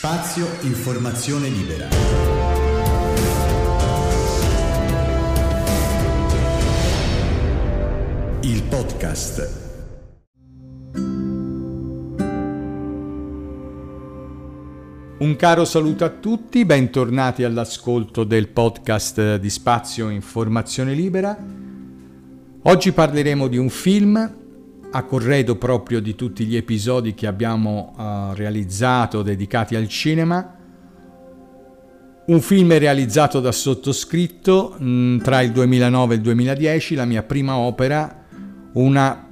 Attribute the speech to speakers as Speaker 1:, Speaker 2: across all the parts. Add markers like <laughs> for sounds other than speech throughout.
Speaker 1: Spazio Informazione Libera. Il podcast.
Speaker 2: Un caro saluto a tutti, bentornati all'ascolto del podcast di Spazio Informazione Libera. Oggi parleremo di un film a corredo proprio di tutti gli episodi che abbiamo uh, realizzato dedicati al cinema. Un film realizzato da sottoscritto mh, mm, tra il 2009 e il 2010, la mia prima opera, una,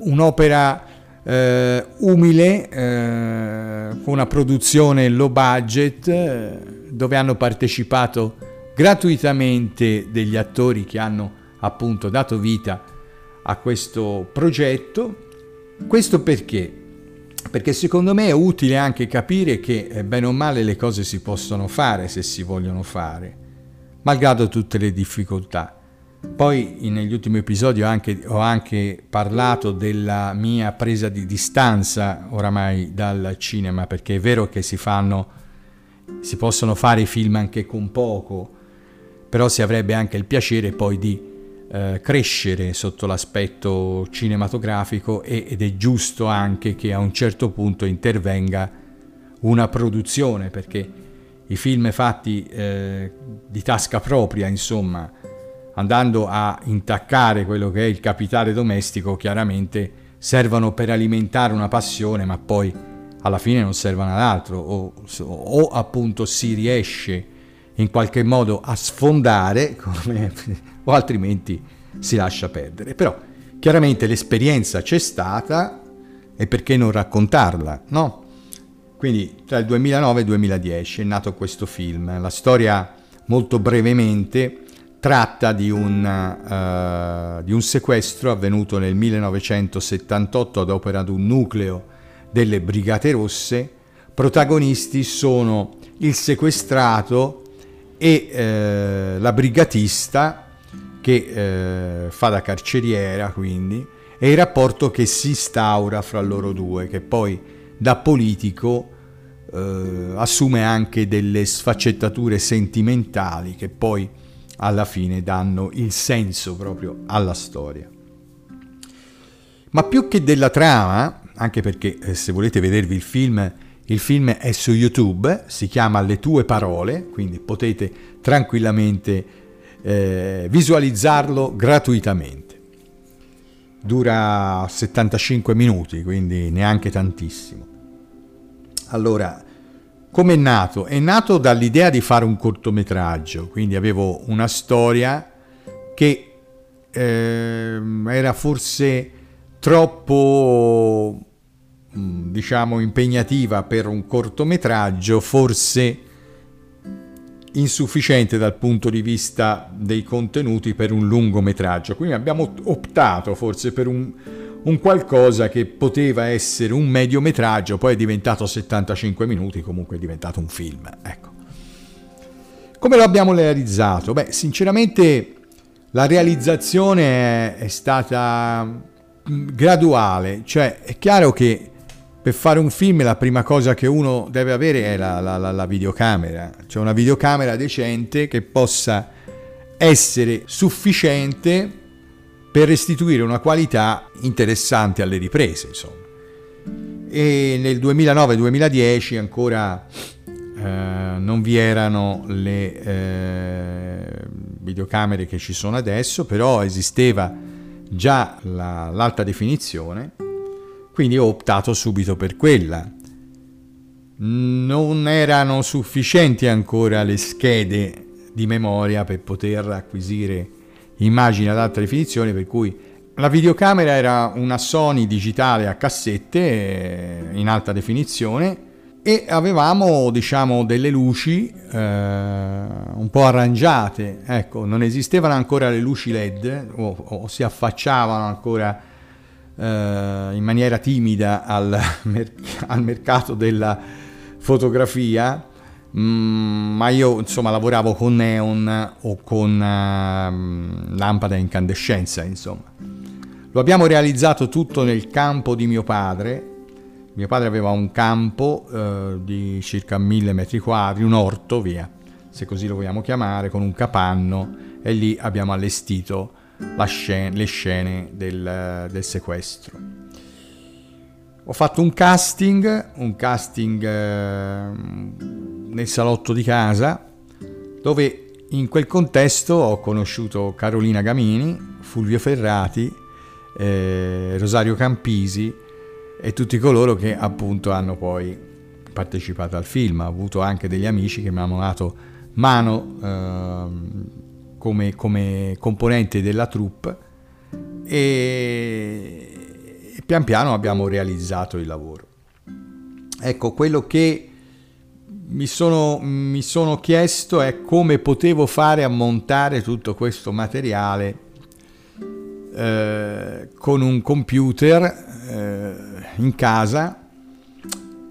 Speaker 2: un'opera eh, umile, eh, con una produzione low budget, eh, dove hanno partecipato gratuitamente degli attori che hanno appunto dato vita a questo progetto. Questo perché? Perché secondo me è utile anche capire che eh, bene o male le cose si possono fare se si vogliono fare, malgrado tutte le difficoltà. Poi negli ultimi episodi ho anche, ho anche, parlato della mia presa di distanza oramai dal cinema, perché è vero che si fanno, si possono fare film anche con poco, però si avrebbe anche il piacere poi di eh, crescere sotto l'aspetto cinematografico ed è giusto anche che a un certo punto intervenga una produzione perché i film fatti eh, di tasca propria, insomma, andando a intaccare quello che è il capitale domestico, chiaramente servono per alimentare una passione, ma poi alla fine non servono ad altro, o, o appunto si riesce in qualche modo a sfondare, come, o altrimenti si lascia perdere. Però chiaramente l'esperienza c'è stata e perché non raccontarla, no? Quindi tra il 2009 e il 2010 è nato questo film. La storia, molto brevemente, tratta di un, uh, di un sequestro avvenuto nel 1978 ad opera di un nucleo delle Brigate Rosse. Protagonisti sono il sequestrato e eh, la brigatista che eh, fa da carceriera quindi e il rapporto che si instaura fra loro due che poi da politico eh, assume anche delle sfaccettature sentimentali che poi alla fine danno il senso proprio alla storia. Ma più che della trama, anche perché eh, se volete vedervi il film il film è su YouTube, si chiama Le tue parole, quindi potete tranquillamente eh, visualizzarlo gratuitamente. Dura 75 minuti, quindi neanche tantissimo. Allora, come è nato? È nato dall'idea di fare un cortometraggio, quindi avevo una storia che eh, era forse troppo diciamo impegnativa per un cortometraggio, forse insufficiente dal punto di vista dei contenuti per un lungometraggio. Quindi abbiamo optato forse per un, un qualcosa che poteva essere un mediometraggio, poi è diventato 75 minuti, comunque è diventato un film. Ecco. Come lo abbiamo realizzato? Beh, sinceramente la realizzazione è stata mm, graduale, cioè è chiaro che per fare un film la prima cosa che uno deve avere è la, la, la, la, videocamera, cioè una videocamera decente che possa essere sufficiente per restituire una qualità interessante alle riprese, insomma. E nel 2009-2010 ancora eh, non vi erano le eh, videocamere che ci sono adesso, però esisteva già l'alta definizione quindi ho optato subito per quella. Non erano sufficienti ancora le schede di memoria per poter acquisire immagini ad alta definizione, per cui la videocamera era una Sony digitale a cassette eh, in alta definizione e avevamo diciamo delle luci eh, un po' arrangiate ecco non esistevano ancora le luci led o, o si affacciavano ancora in maniera timida al, <laughs> merc- al, mercato della fotografia, mm, ma io insomma lavoravo con neon o con uh, lampada a incandescenza, insomma. Lo abbiamo realizzato tutto nel campo di mio padre, Mio padre aveva un campo eh, di circa mille metri quadri, un orto, via, se così lo vogliamo chiamare, con un capanno e lì abbiamo allestito scena, le scene del, del, sequestro. Ho fatto un casting, un casting eh, nel salotto di casa, dove in quel contesto ho conosciuto Carolina Gamini, Fulvio Ferrati, eh, Rosario Campisi e tutti coloro che appunto hanno poi partecipato al film. Ho avuto anche degli amici che mi hanno dato mano eh, come, come componente della troupe e, e pian piano abbiamo realizzato il lavoro. Ecco, quello che mi sono, mi sono, chiesto è come potevo fare a montare tutto questo materiale eh, con un computer eh, in casa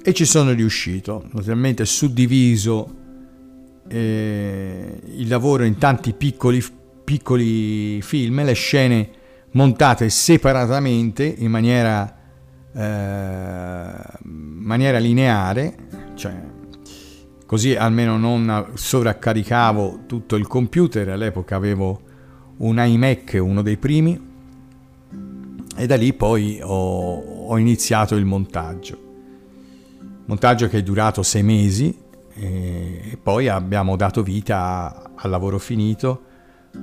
Speaker 2: e ci sono riuscito, naturalmente suddiviso eh, il lavoro in tanti piccoli, piccoli film, le scene montate separatamente in maniera, eh, maniera lineare, cioè così almeno non sovraccaricavo tutto il computer, all'epoca avevo un iMac, uno dei primi, e da lì poi ho, ho iniziato il montaggio. Montaggio che è durato sei mesi, e poi abbiamo dato vita al lavoro finito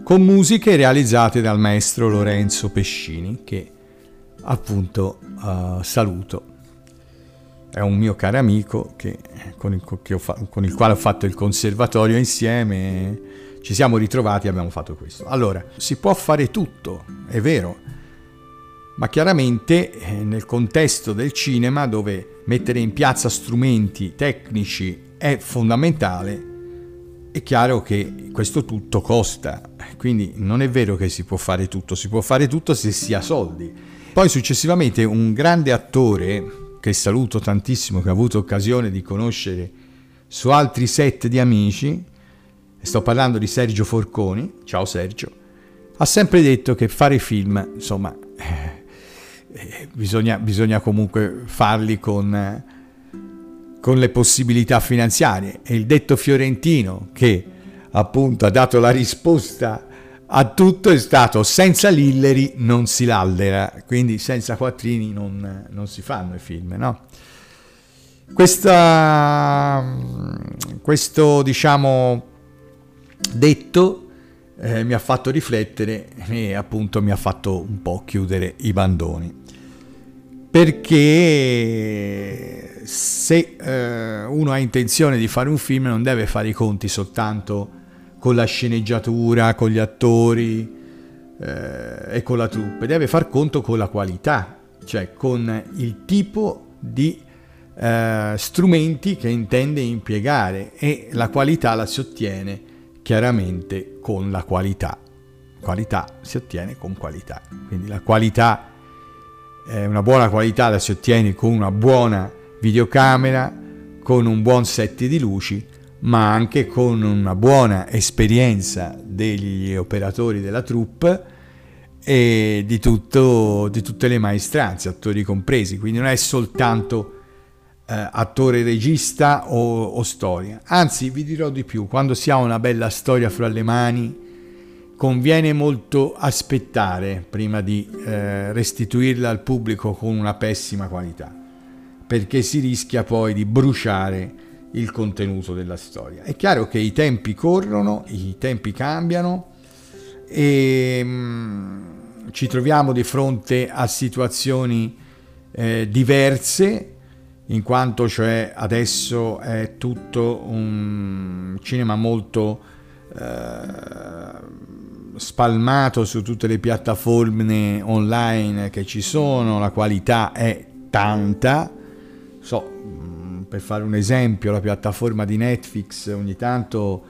Speaker 2: con musiche realizzate dal maestro Lorenzo Pescini che appunto uh, saluto. È un mio caro amico che, con, il, che fa, con, il, quale ho fatto il conservatorio insieme, ci siamo ritrovati e abbiamo fatto questo. Allora, si può fare tutto, è vero, ma chiaramente eh, nel contesto del cinema dove mettere in piazza strumenti tecnici è fondamentale, è chiaro che questo tutto costa, quindi non è vero che si può fare tutto, si può fare tutto se si ha soldi. Poi successivamente un grande attore, che saluto tantissimo, che ho avuto occasione di conoscere su altri set di amici, sto parlando di Sergio Forconi, ciao Sergio, ha sempre detto che fare film, insomma, eh, eh bisogna, bisogna, comunque farli con... Con le possibilità finanziarie. E il detto fiorentino che appunto ha dato la risposta a tutto è stato senza Lilleri non si lallera, quindi senza quattrini non, non si fanno i film, no? Questa, questo diciamo detto eh, mi ha fatto riflettere e appunto mi ha fatto un po' chiudere i bandoni perché se eh, uno ha intenzione di fare un film non deve fare i conti soltanto con la sceneggiatura, con gli attori eh, e con la troupe, deve far conto con la qualità, cioè con il tipo di eh, strumenti che intende impiegare e la qualità la si ottiene chiaramente con la qualità. Qualità si ottiene con qualità, quindi la qualità una buona qualità la si ottiene con una buona videocamera, con un buon set di luci, ma anche con una buona esperienza degli operatori della troupe e di, tutto, di tutte le maestranze, attori compresi, quindi non è soltanto eh, attore regista o, o storia. Anzi, vi dirò di più, quando si ha una bella storia fra le mani, conviene molto aspettare prima di eh, restituirla al pubblico con una pessima qualità, perché si rischia poi di bruciare il contenuto della storia. È chiaro che i tempi corrono, i tempi cambiano e mm, ci troviamo di fronte a situazioni eh, diverse, in quanto cioè adesso è tutto un cinema molto eh, spalmato su tutte le piattaforme online che ci sono, la qualità è tanta. So, mm, per fare un esempio, la piattaforma di Netflix ogni tanto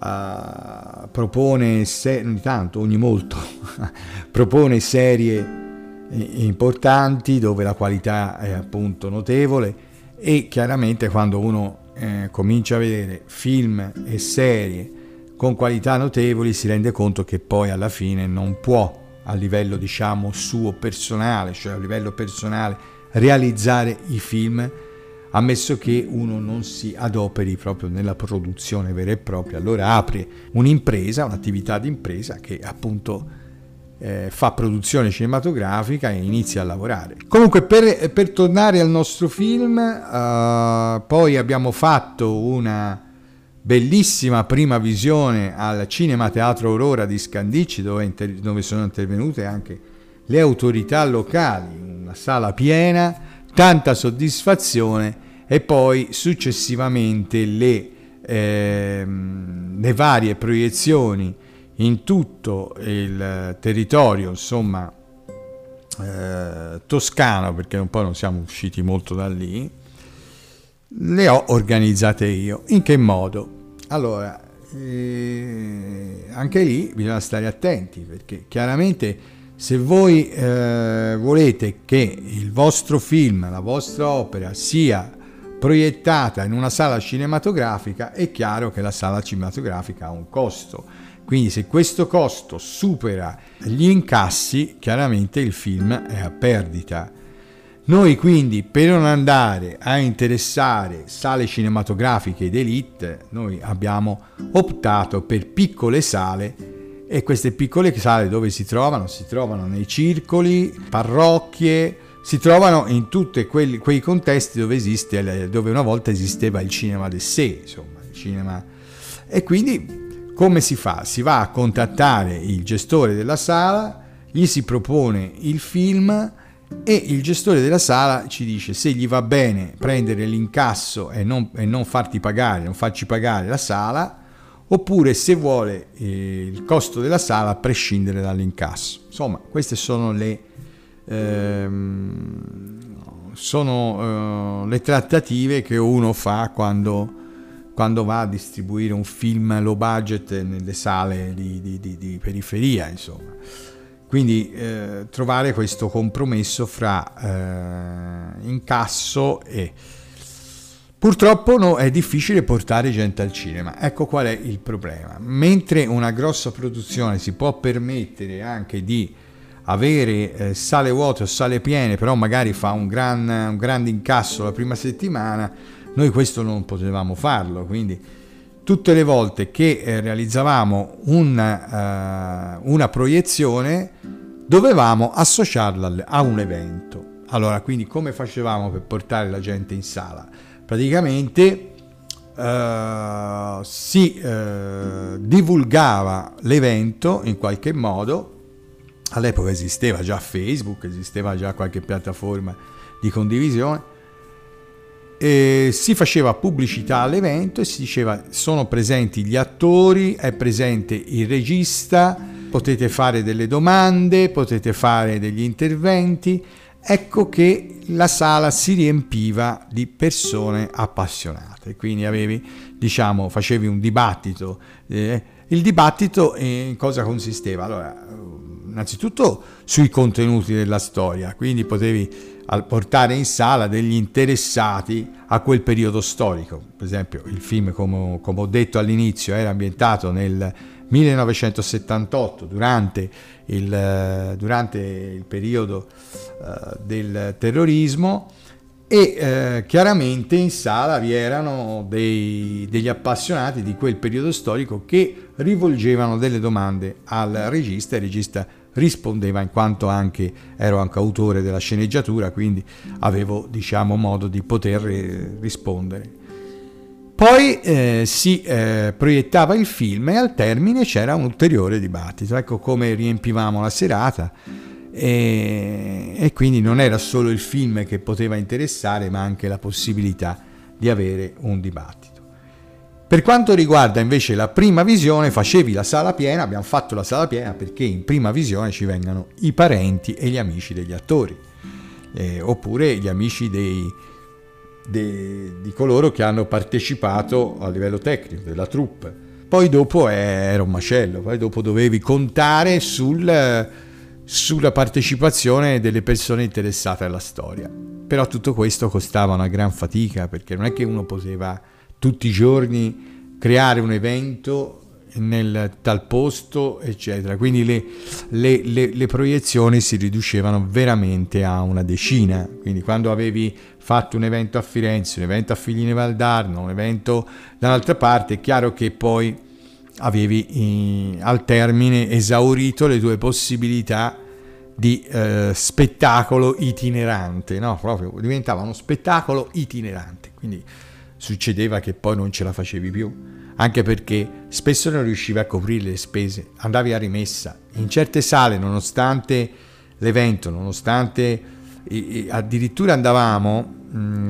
Speaker 2: uh, propone, se- ogni tanto, ogni molto, <laughs> propone serie importanti dove la qualità è appunto notevole e chiaramente quando uno eh, comincia a vedere film e serie con qualità notevoli si rende conto che poi alla fine non può a livello diciamo suo personale, cioè a livello personale realizzare i film, ammesso che uno non si adoperi proprio nella produzione vera e propria, allora apre un'impresa, un'attività di impresa che appunto eh, fa produzione cinematografica e inizia a lavorare. Comunque per, per tornare al nostro film, uh, poi abbiamo fatto una bellissima prima visione al Cinema Teatro Aurora di Scandicci dove, inter- dove sono intervenute anche le autorità locali, una sala piena, tanta soddisfazione e poi successivamente le, eh, le varie proiezioni in tutto il territorio, insomma, eh, toscano, perché un po' non siamo usciti molto da lì, le ho organizzate io. In che modo? Allora, eh, anche lì bisogna stare attenti perché chiaramente se voi eh, volete che il vostro film, la vostra opera sia proiettata in una sala cinematografica, è chiaro che la sala cinematografica ha un costo. Quindi se questo costo supera gli incassi, chiaramente il film è a perdita. Noi quindi per non andare a interessare sale cinematografiche d'elite, noi abbiamo optato per piccole sale e queste piccole sale dove si trovano? Si trovano nei circoli, parrocchie, si trovano in tutti quei contesti dove, esiste, dove una volta esisteva il cinema de sé, insomma, il cinema. E quindi come si fa? Si va a contattare il gestore della sala, gli si propone il film, e il gestore della sala ci dice se gli va bene prendere l'incasso e non, e non farti pagare, non farci pagare la sala, oppure se vuole eh, il costo della sala a prescindere dall'incasso. Insomma, queste sono le, ehm, sono, eh, le trattative che uno fa quando, quando, va a distribuire un film low budget nelle sale di, di, di, di periferia, insomma. Quindi eh, trovare questo compromesso fra eh, incasso e... Purtroppo no, è difficile portare gente al cinema, ecco qual è il problema. Mentre una grossa produzione si può permettere anche di avere eh, sale vuote o sale piene, però magari fa un, gran, un grande incasso la prima settimana, noi questo non potevamo farlo, quindi tutte le volte che eh, realizzavamo una, uh, una proiezione dovevamo associarla a un evento. Allora, quindi come facevamo per portare la gente in sala? Praticamente uh, si uh, divulgava l'evento in qualche modo. All'epoca esisteva già Facebook, esisteva già qualche piattaforma di condivisione e si faceva pubblicità all'evento e si diceva sono presenti gli attori, è presente il regista, potete fare delle domande, potete fare degli interventi. Ecco che la sala si riempiva di persone appassionate, quindi avevi, diciamo, facevi un dibattito. Eh, il dibattito in cosa consisteva? Allora, innanzitutto sui contenuti della storia, quindi potevi portare in sala degli interessati a quel periodo storico. Per esempio, il film, come, come ho detto all'inizio, era ambientato nel 1978, durante il, durante il periodo uh, del terrorismo, e eh, chiaramente in sala vi erano dei, degli appassionati di quel periodo storico che rivolgevano delle domande al regista, il regista rispondeva in quanto anche ero anche autore della sceneggiatura, quindi avevo diciamo modo di poter eh, rispondere. Poi eh, si eh, proiettava il film e al termine c'era un ulteriore dibattito, ecco come riempivamo la serata e, e quindi non era solo il film che poteva interessare ma anche la possibilità di avere un dibattito. Per quanto riguarda invece la prima visione, facevi la sala piena, abbiamo fatto la sala piena perché in prima visione ci vengano i parenti e gli amici degli attori, eh, oppure gli amici dei, dei, di coloro che hanno partecipato a livello tecnico, della troupe. Poi dopo era un macello, poi dopo dovevi contare sul, sulla partecipazione delle persone interessate alla storia. Però tutto questo costava una gran fatica perché non è che uno poteva tutti i giorni creare un evento nel tal posto, eccetera. Quindi le, le, le, le, proiezioni si riducevano veramente a una decina. Quindi quando avevi fatto un evento a Firenze, un evento a Figline Valdarno, un evento da un'altra parte, è chiaro che poi avevi eh, al termine esaurito le tue possibilità di eh, spettacolo itinerante, no? Proprio diventava uno spettacolo itinerante. Quindi succedeva che poi non ce la facevi più anche perché spesso non riuscivi a coprire le spese, andavi a rimessa. In certe sale, nonostante l'evento, nonostante addirittura andavamo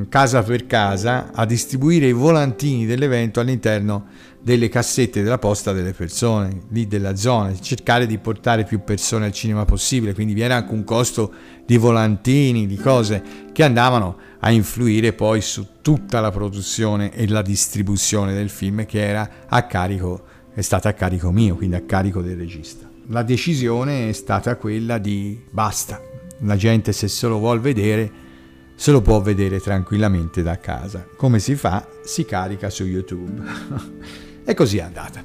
Speaker 2: casa per casa a distribuire i volantini dell'evento all'interno delle cassette della posta delle persone lì della zona, cercare di portare più persone al cinema possibile, quindi vi era anche un costo di volantini, di cose che andavano a influire poi su tutta la produzione e la distribuzione del film che era a carico, è stata a carico mio, quindi a carico del regista. La decisione è stata quella di basta, la gente se se lo vuol vedere se lo può vedere tranquillamente da casa. Come si fa? Si carica su YouTube. <laughs> e così è andata.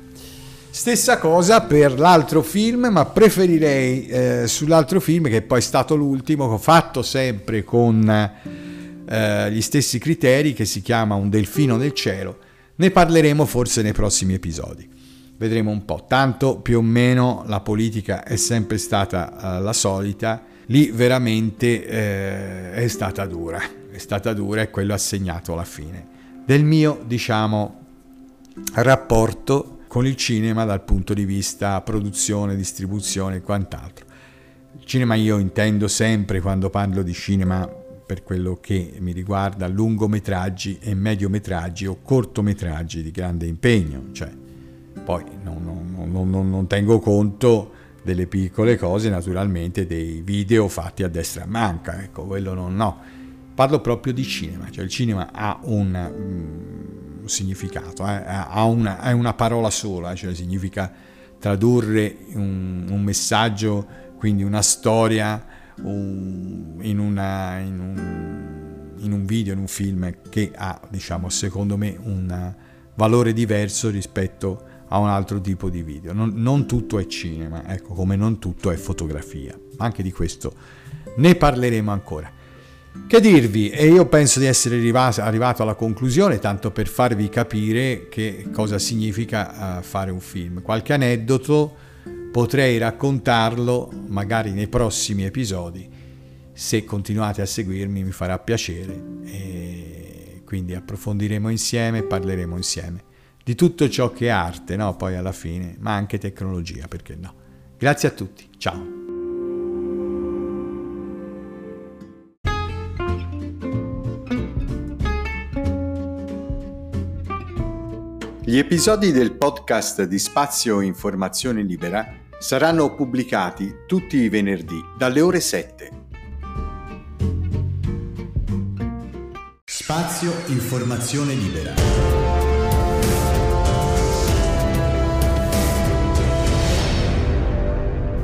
Speaker 2: Stessa cosa per l'altro film, ma preferirei eh, sull'altro film, che poi è stato l'ultimo, fatto sempre con eh, gli stessi criteri che si chiama Un delfino nel cielo. Ne parleremo forse nei prossimi episodi. Vedremo un po'. Tanto più o meno la politica è sempre stata uh, la solita. Lì veramente eh, è stata dura. È stata dura e quello ha segnato la fine del mio, diciamo, rapporto con il cinema dal punto di vista produzione, distribuzione e quant'altro. Il cinema io intendo sempre quando parlo di cinema per quello che mi riguarda lungometraggi e mediometraggi o cortometraggi di grande impegno, cioè poi non, non, non, non tengo conto delle piccole cose, naturalmente dei video fatti a destra e manca, ecco, quello non no. Parlo proprio di cinema, cioè il cinema ha un, un significato, eh, ha una, è una parola sola, cioè significa tradurre un, un messaggio, quindi una storia un, in, una, in, un, in, un, video, in un film che ha, diciamo, secondo me un valore diverso rispetto a un altro tipo di video. Non, non tutto è cinema, ecco, come non tutto è fotografia. Anche di questo ne parleremo ancora. Che dirvi? E io penso di essere arrivato, alla conclusione, tanto per farvi capire che cosa significa uh, fare un film. Qualche aneddoto potrei raccontarlo magari nei prossimi episodi. Se continuate a seguirmi mi farà piacere e quindi approfondiremo insieme parleremo insieme di tutto ciò che è arte, no? Poi alla fine, ma anche tecnologia, perché no? Grazie a tutti, ciao! Gli episodi del podcast di Spazio Informazione Libera saranno pubblicati tutti i venerdì dalle ore 7.
Speaker 1: Spazio Informazione Libera.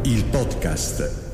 Speaker 1: Il podcast